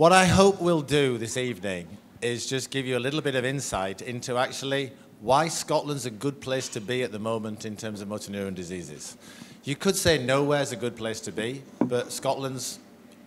What I hope we'll do this evening is just give you a little bit of insight into actually why Scotland's a good place to be at the moment in terms of motor neuron diseases. You could say nowhere's a good place to be, but Scotland's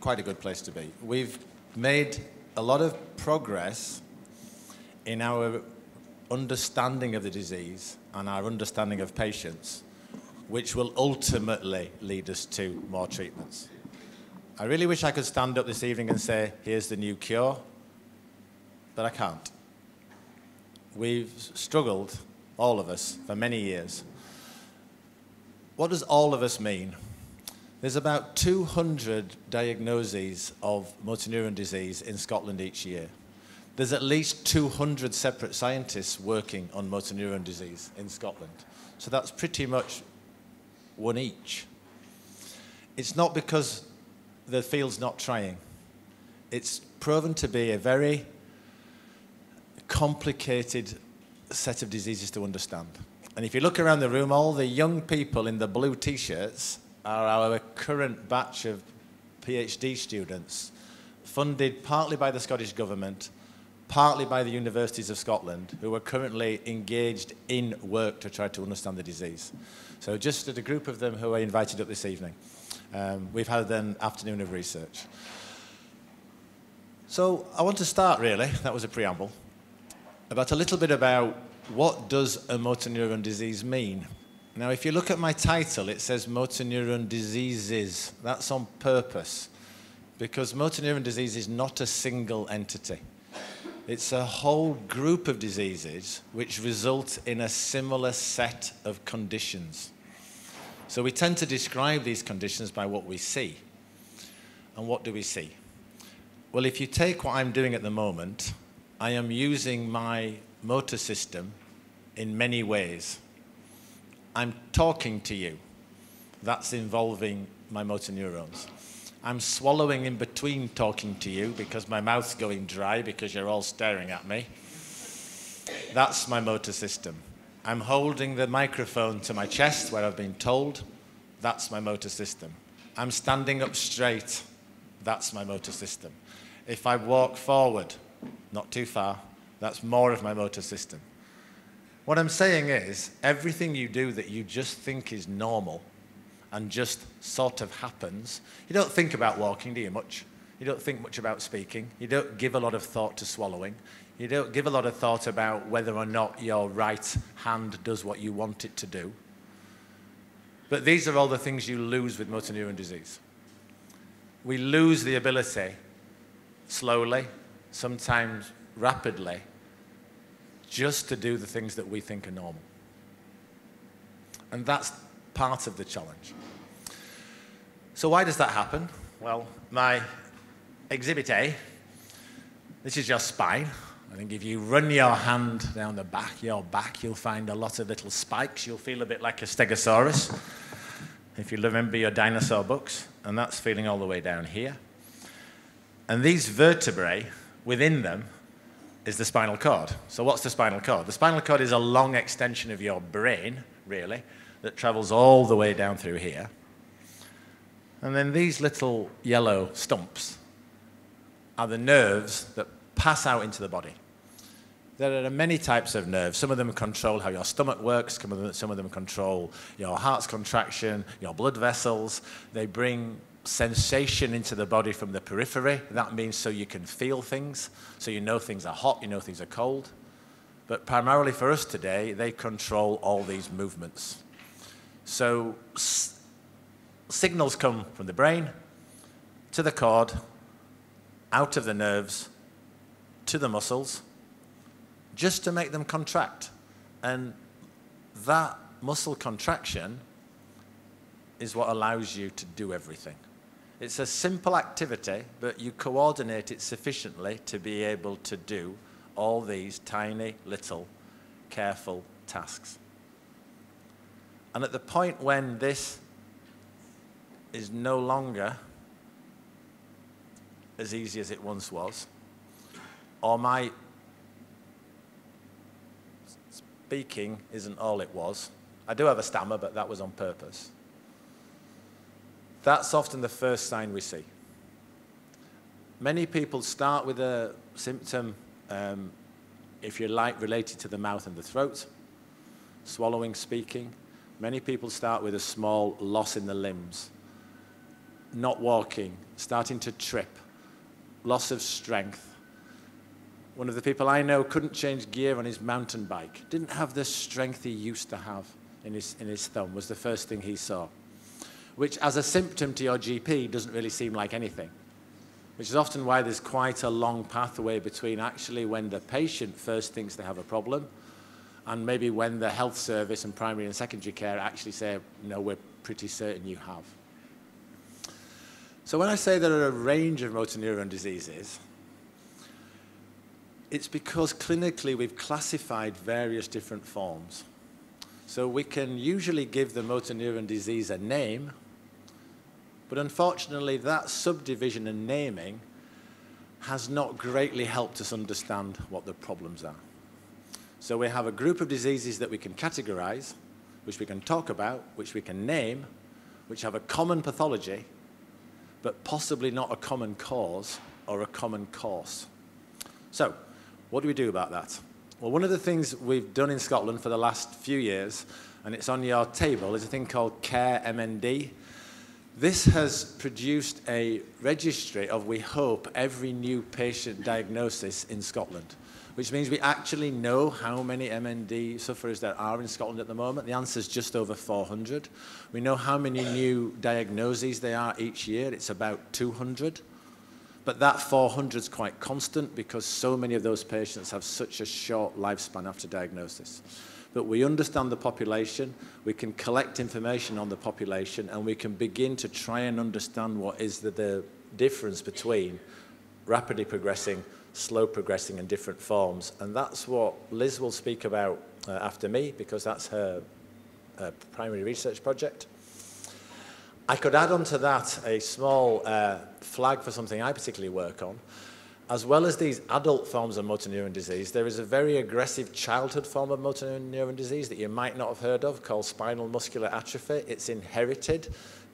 quite a good place to be. We've made a lot of progress in our understanding of the disease and our understanding of patients, which will ultimately lead us to more treatments. I really wish I could stand up this evening and say, here's the new cure, but I can't. We've struggled, all of us, for many years. What does all of us mean? There's about 200 diagnoses of motor neuron disease in Scotland each year. There's at least 200 separate scientists working on motor neuron disease in Scotland. So that's pretty much one each. It's not because the field's not trying. It's proven to be a very complicated set of diseases to understand. And if you look around the room, all the young people in the blue t-shirts are our current batch of PhD students, funded partly by the Scottish Government, partly by the universities of Scotland, who are currently engaged in work to try to understand the disease. So just a group of them who are invited up this evening. Um, we've had an afternoon of research. So I want to start, really, that was a preamble, about a little bit about what does a motor neuron disease mean? Now, if you look at my title, it says motor neuron diseases. That's on purpose, because motor neuron disease is not a single entity. It's a whole group of diseases which result in a similar set of conditions. So we tend to describe these conditions by what we see. And what do we see? Well, if you take what I'm doing at the moment, I am using my motor system in many ways. I'm talking to you. That's involving my motor neurons. I'm swallowing in between talking to you because my mouth's going dry because you're all staring at me. That's my motor system. I'm holding the microphone to my chest where I've been told. That's my motor system. I'm standing up straight. That's my motor system. If I walk forward, not too far, that's more of my motor system. What I'm saying is, everything you do that you just think is normal and just sort of happens. You don't think about walking, do you, much? You don't think much about speaking. You don't give a lot of thought to swallowing. You don't give a lot of thought about whether or not your right hand does what you want it to do. But these are all the things you lose with motor neuron disease. We lose the ability, slowly, sometimes rapidly, just to do the things that we think are normal. And that's part of the challenge. So why does that happen? Well, my exhibit A, this is your spine. I think if you run your hand down the back, your back, you'll find a lot of little spikes. You'll feel a bit like a stegosaurus, if you remember your dinosaur books, and that's feeling all the way down here. And these vertebrae, within them, is the spinal cord. So what's the spinal cord? The spinal cord is a long extension of your brain, really, that travels all the way down through here. And then these little yellow stumps are the nerves that pass out into the body. There are many types of nerves. Some of them control how your stomach works, some of them, some of them control your heart's contraction, your blood vessels. They bring sensation into the body from the periphery. That means so you can feel things, so you know things are hot, you know things are cold. But primarily for us today, they control all these movements. So signals come from the brain to the cord, out of the nerves, to the muscles, just to make them contract. And that muscle contraction is what allows you to do everything. It's a simple activity, but you coordinate it sufficiently to be able to do all these tiny, little, careful tasks. And at the point when this is no longer as easy as it once was, or my speaking isn't all it was. I do have a stammer, but that was on purpose. That's often the first sign we see. many people start with a symptom, um, if you like, related to the mouth and the throat, swallowing, speaking. Many people start with a small loss in the limbs, not walking, starting to trip, loss of strength. One of the people I know couldn't change gear on his mountain bike, didn't have the strength he used to have in his, in his thumb, was the first thing he saw. Which, as a symptom to your GP, doesn't really seem like anything. Which is often why there's quite a long pathway between actually when the patient first thinks they have a problem and maybe when the health service and primary and secondary care actually say, no, we're pretty certain you have. So when I say there are a range of motor neuron diseases, it's because clinically we've classified various different forms. So we can usually give the motor neuron disease a name, but unfortunately that subdivision and naming has not greatly helped us understand what the problems are. So we have a group of diseases that we can categorize, which we can talk about, which we can name, which have a common pathology, but possibly not a common cause or a common course. So, what do we do about that? Well, one of the things we've done in Scotland for the last few years, and it's on your table, is a thing called CARE MND. This has produced a registry of, we hope, every new patient diagnosis in Scotland which means we actually know how many MND sufferers there are in Scotland at the moment. The answer is just over 400. We know how many new diagnoses there are each year. It's about 200. But that 400 is quite constant because so many of those patients have such a short lifespan after diagnosis. But we understand the population, we can collect information on the population, and we can begin to try and understand what is the, the difference between rapidly progressing slow progressing and different forms. And that's what Liz will speak about uh, after me because that's her uh, primary research project. I could add on to that a small uh, flag for something I particularly work on. As well as these adult forms of motor neuron disease, there is a very aggressive childhood form of motor neuron disease that you might not have heard of called spinal muscular atrophy. It's inherited.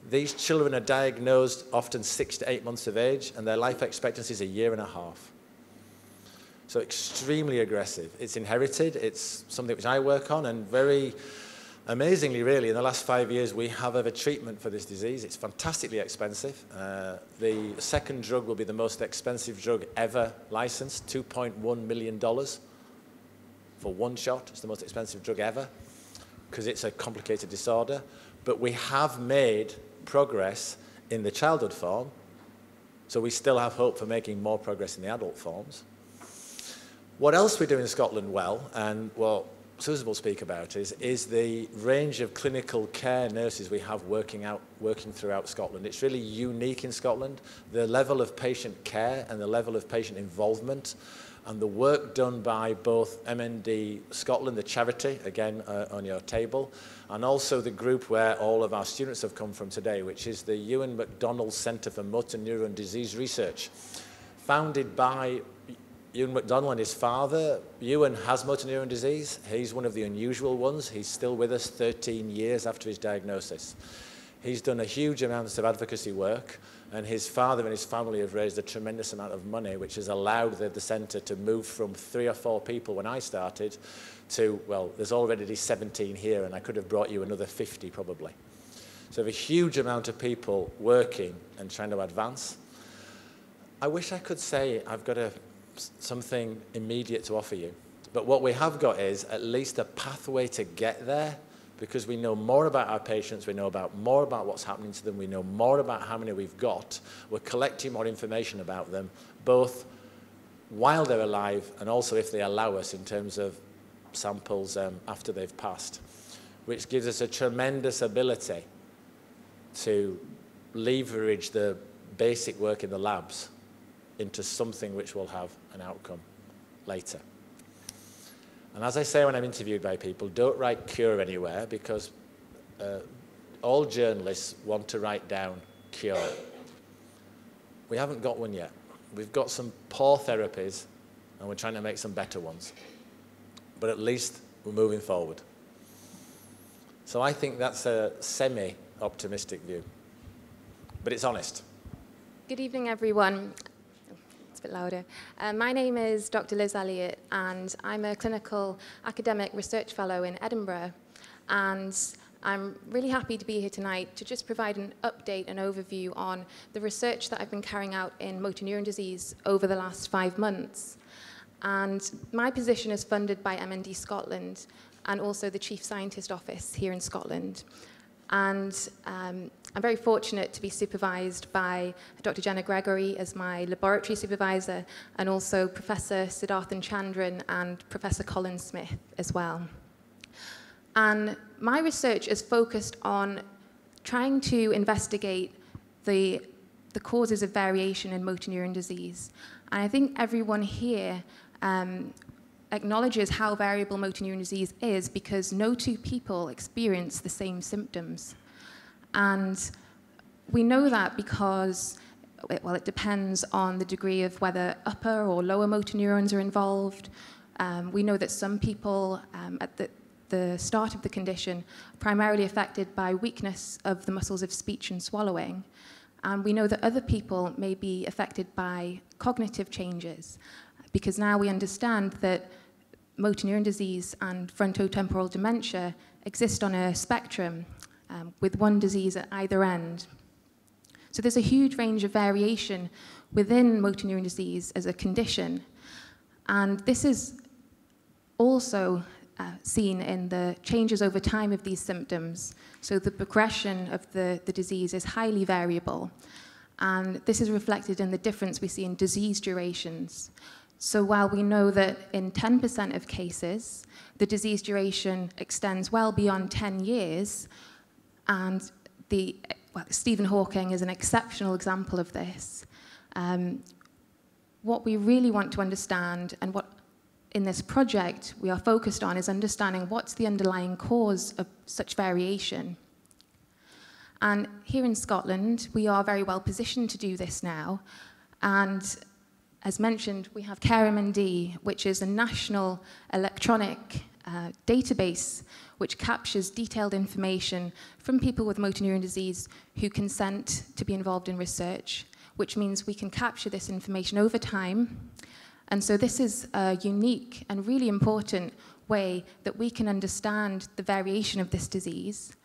These children are diagnosed often six to eight months of age, and their life expectancy is a year and a half. So extremely aggressive. It's inherited. It's something which I work on and very amazingly, really, in the last five years, we have a treatment for this disease. It's fantastically expensive. Uh, the second drug will be the most expensive drug ever licensed, $2.1 million for one shot. It's the most expensive drug ever because it's a complicated disorder. But we have made progress in the childhood form, so we still have hope for making more progress in the adult forms. What else we do in Scotland well, and what Susan will speak about, is, is the range of clinical care nurses we have working, out, working throughout Scotland. It's really unique in Scotland. The level of patient care and the level of patient involvement and the work done by both MND Scotland, the charity, again uh, on your table, and also the group where all of our students have come from today, which is the Euan MacDonald Centre for Motor Neuron Disease Research, founded by Euan MacDonald and his father. Euan has motor neuron disease. He's one of the unusual ones. He's still with us 13 years after his diagnosis. He's done a huge amount of advocacy work, and his father and his family have raised a tremendous amount of money, which has allowed the, the centre to move from three or four people when I started to, well, there's already 17 here, and I could have brought you another 50 probably. So a huge amount of people working and trying to advance. I wish I could say I've got a something immediate to offer you. But what we have got is at least a pathway to get there because we know more about our patients, we know about more about what's happening to them, we know more about how many we've got. We're collecting more information about them, both while they're alive and also if they allow us in terms of samples um, after they've passed, which gives us a tremendous ability to leverage the basic work in the labs into something which will have an outcome later. And as I say when I'm interviewed by people, don't write cure anywhere because uh, all journalists want to write down cure. We haven't got one yet. We've got some poor therapies and we're trying to make some better ones. But at least we're moving forward. So I think that's a semi optimistic view. But it's honest. Good evening, everyone. Bit louder. Uh, my name is Dr. Liz Elliott, and I'm a clinical academic research fellow in Edinburgh. And I'm really happy to be here tonight to just provide an update and overview on the research that I've been carrying out in motor neuron disease over the last five months. And my position is funded by MND Scotland and also the Chief Scientist Office here in Scotland. And um, I'm very fortunate to be supervised by Dr. Jenna Gregory as my laboratory supervisor, and also Professor Siddharthan Chandran and Professor Colin Smith as well. And my research is focused on trying to investigate the, the causes of variation in motor neuron disease. And I think everyone here um, acknowledges how variable motor neuron disease is because no two people experience the same symptoms. And we know that because, well, it depends on the degree of whether upper or lower motor neurons are involved. Um, we know that some people um, at the, the start of the condition are primarily affected by weakness of the muscles of speech and swallowing. And we know that other people may be affected by cognitive changes because now we understand that motor neuron disease and frontotemporal dementia exist on a spectrum um, with one disease at either end. So there's a huge range of variation within motor neuron disease as a condition. And this is also uh, seen in the changes over time of these symptoms. So the progression of the, the disease is highly variable. And this is reflected in the difference we see in disease durations. So while we know that in 10% of cases, the disease duration extends well beyond 10 years, and the, well, Stephen Hawking is an exceptional example of this. Um, what we really want to understand and what in this project we are focused on is understanding what's the underlying cause of such variation. And here in Scotland, we are very well positioned to do this now. And as mentioned, we have CareMND, which is a national electronic uh, database which captures detailed information from people with motor neuron disease who consent to be involved in research, which means we can capture this information over time. And so this is a unique and really important way that we can understand the variation of this disease.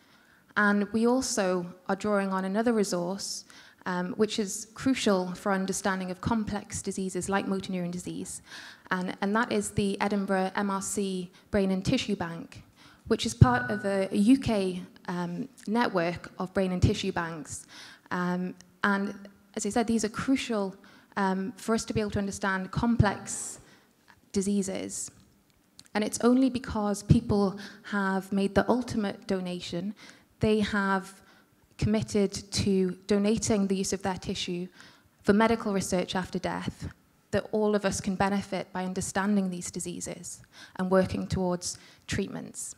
And we also are drawing on another resource, um, which is crucial for understanding of complex diseases like motor neuron disease. And, and that is the Edinburgh MRC Brain and Tissue Bank, which is part of a, a UK um, network of brain and tissue banks. Um, and as I said, these are crucial um, for us to be able to understand complex diseases. And it's only because people have made the ultimate donation, they have committed to donating the use of their tissue for medical research after death, that all of us can benefit by understanding these diseases and working towards treatments.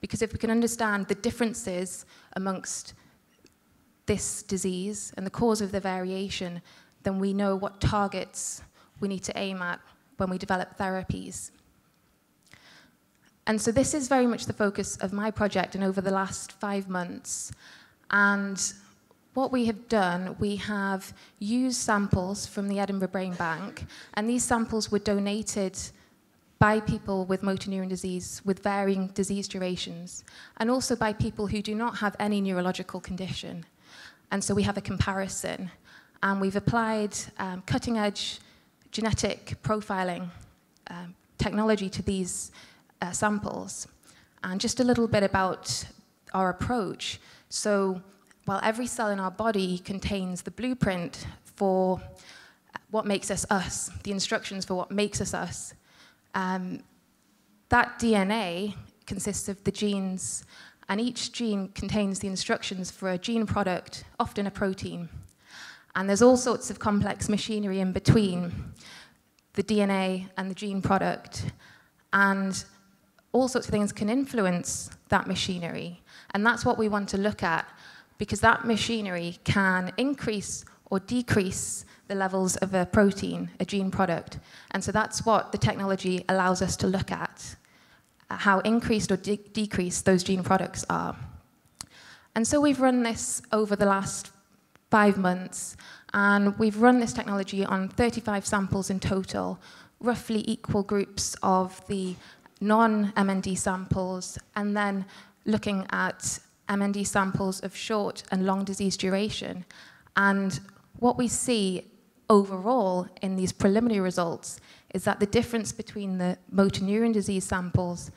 Because if we can understand the differences amongst this disease and the cause of the variation, then we know what targets we need to aim at when we develop therapies. And so this is very much the focus of my project and over the last five months. And what we have done, we have used samples from the Edinburgh Brain Bank, and these samples were donated by people with motor neuron disease with varying disease durations, and also by people who do not have any neurological condition. And so we have a comparison, and we've applied um, cutting edge genetic profiling um, technology to these uh, samples. And just a little bit about our approach. So while every cell in our body contains the blueprint for what makes us us, the instructions for what makes us us, um, that DNA consists of the genes, and each gene contains the instructions for a gene product, often a protein. And there's all sorts of complex machinery in between the DNA and the gene product. And all sorts of things can influence that machinery. And that's what we want to look at because that machinery can increase or decrease the levels of a protein, a gene product. And so that's what the technology allows us to look at, how increased or de decreased those gene products are. And so we've run this over the last five months, And we've run this technology on 35 samples in total, roughly equal groups of the non-MND samples, and then looking at MND samples of short and long disease duration. And what we see overall in these preliminary results is that the difference between the motor neuron disease samples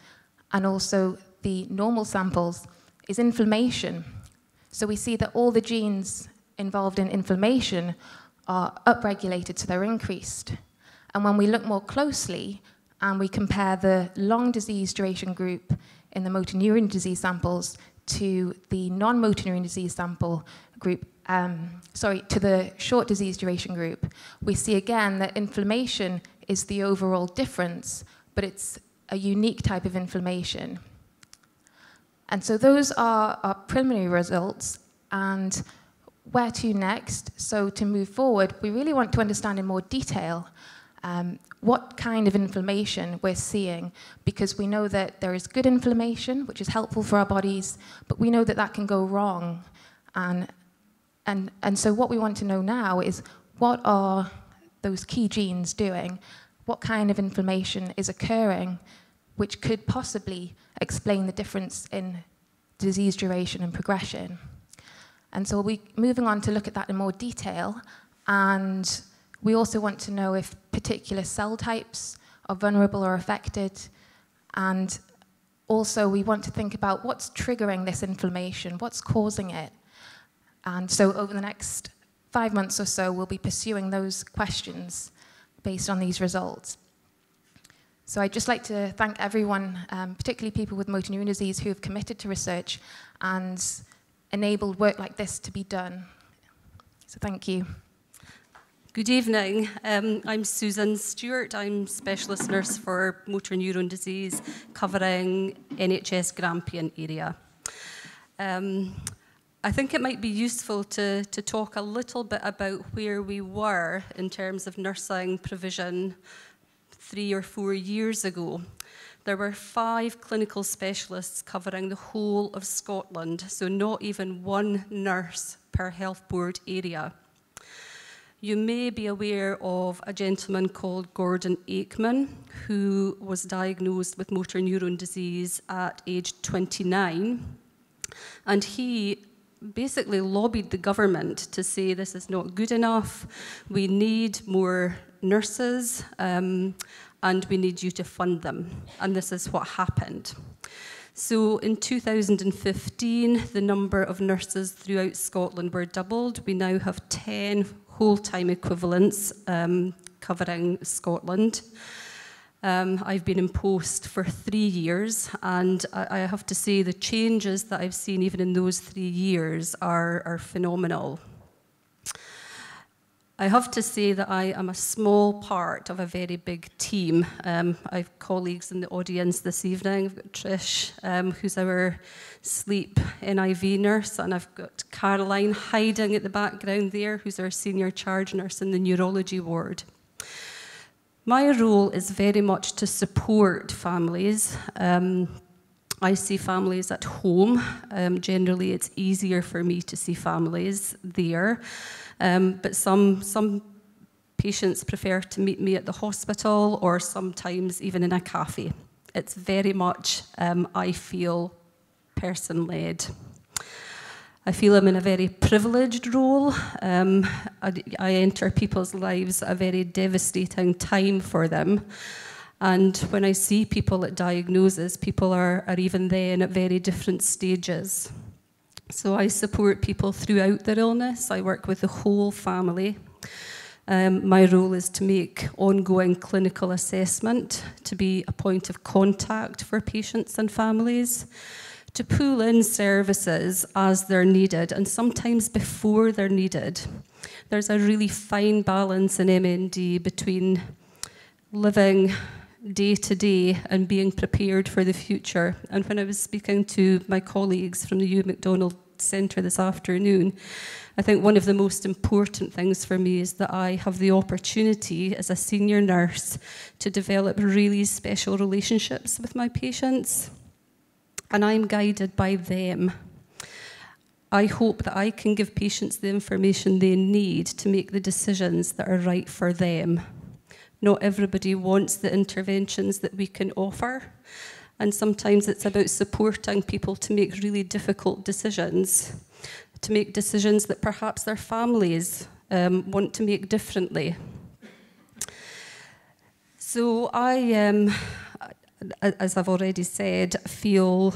and also the normal samples is inflammation. So we see that all the genes involved in inflammation are upregulated, so they're increased. And when we look more closely and we compare the long disease duration group in the motor neuron disease samples to the non-motor neuron disease sample group, um, sorry, to the short disease duration group, we see again that inflammation is the overall difference, but it's a unique type of inflammation. And so those are our preliminary results, and where to next? So to move forward, we really want to understand in more detail um, what kind of inflammation we're seeing, because we know that there is good inflammation, which is helpful for our bodies, but we know that that can go wrong. And, and, and so what we want to know now is what are those key genes doing? What kind of inflammation is occurring, which could possibly explain the difference in disease duration and progression? And so we'll be moving on to look at that in more detail. And we also want to know if particular cell types are vulnerable or affected. And also, we want to think about what's triggering this inflammation, what's causing it. And so, over the next five months or so, we'll be pursuing those questions based on these results. So, I'd just like to thank everyone, um, particularly people with motor neuron disease, who have committed to research and enabled work like this to be done. So thank you. Good evening. Um, I'm Susan Stewart. I'm specialist nurse for motor neuron disease, covering NHS Grampian area. Um, I think it might be useful to, to talk a little bit about where we were in terms of nursing provision three or four years ago there were five clinical specialists covering the whole of Scotland, so not even one nurse per health board area. You may be aware of a gentleman called Gordon Aikman, who was diagnosed with motor neuron disease at age 29. And he basically lobbied the government to say this is not good enough, we need more nurses. Um, and we need you to fund them. And this is what happened. So in 2015, the number of nurses throughout Scotland were doubled. We now have 10 whole-time equivalents um, covering Scotland. Um, I've been in post for three years, and I, I, have to say the changes that I've seen even in those three years are, are phenomenal. I have to say that I am a small part of a very big team. Um, I have colleagues in the audience this evening. I've got Trish, um, who's our sleep NIV nurse, and I've got Caroline hiding at the background there, who's our senior charge nurse in the neurology ward. My role is very much to support families. Um, I see families at home. Um, generally, it's easier for me to see families there. Um, but some, some patients prefer to meet me at the hospital or sometimes even in a cafe. It's very much, um, I feel, person led. I feel I'm in a very privileged role. Um, I, I, enter people's lives at a very devastating time for them. And when I see people at diagnosis, people are, are even then at very different stages. So I support people throughout their illness. I work with the whole family. Um, my role is to make ongoing clinical assessment, to be a point of contact for patients and families, to pull in services as they're needed and sometimes before they're needed. There's a really fine balance in MND between living day to day and being prepared for the future. And when I was speaking to my colleagues from the Euan MacDonald Centre this afternoon, I think one of the most important things for me is that I have the opportunity as a senior nurse to develop really special relationships with my patients. And I'm guided by them. I hope that I can give patients the information they need to make the decisions that are right for them. Not everybody wants the interventions that we can offer, and sometimes it's about supporting people to make really difficult decisions, to make decisions that perhaps their families um, want to make differently. So I, um, as I've already said, feel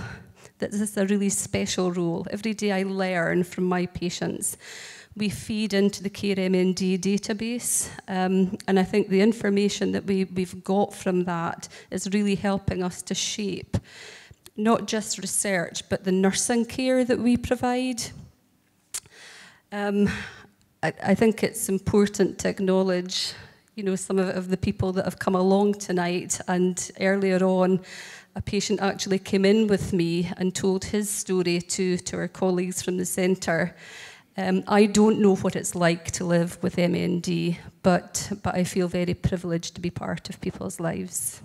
that this is a really special role. Every day I learn from my patients. We feed into the CareMND database, um, and I think the information that we, we've got from that is really helping us to shape not just research, but the nursing care that we provide. Um, I, I think it's important to acknowledge you know, some of, of the people that have come along tonight. And earlier on, a patient actually came in with me and told his story to, to our colleagues from the centre. Um, I don't know what it's like to live with MND, but, but I feel very privileged to be part of people's lives.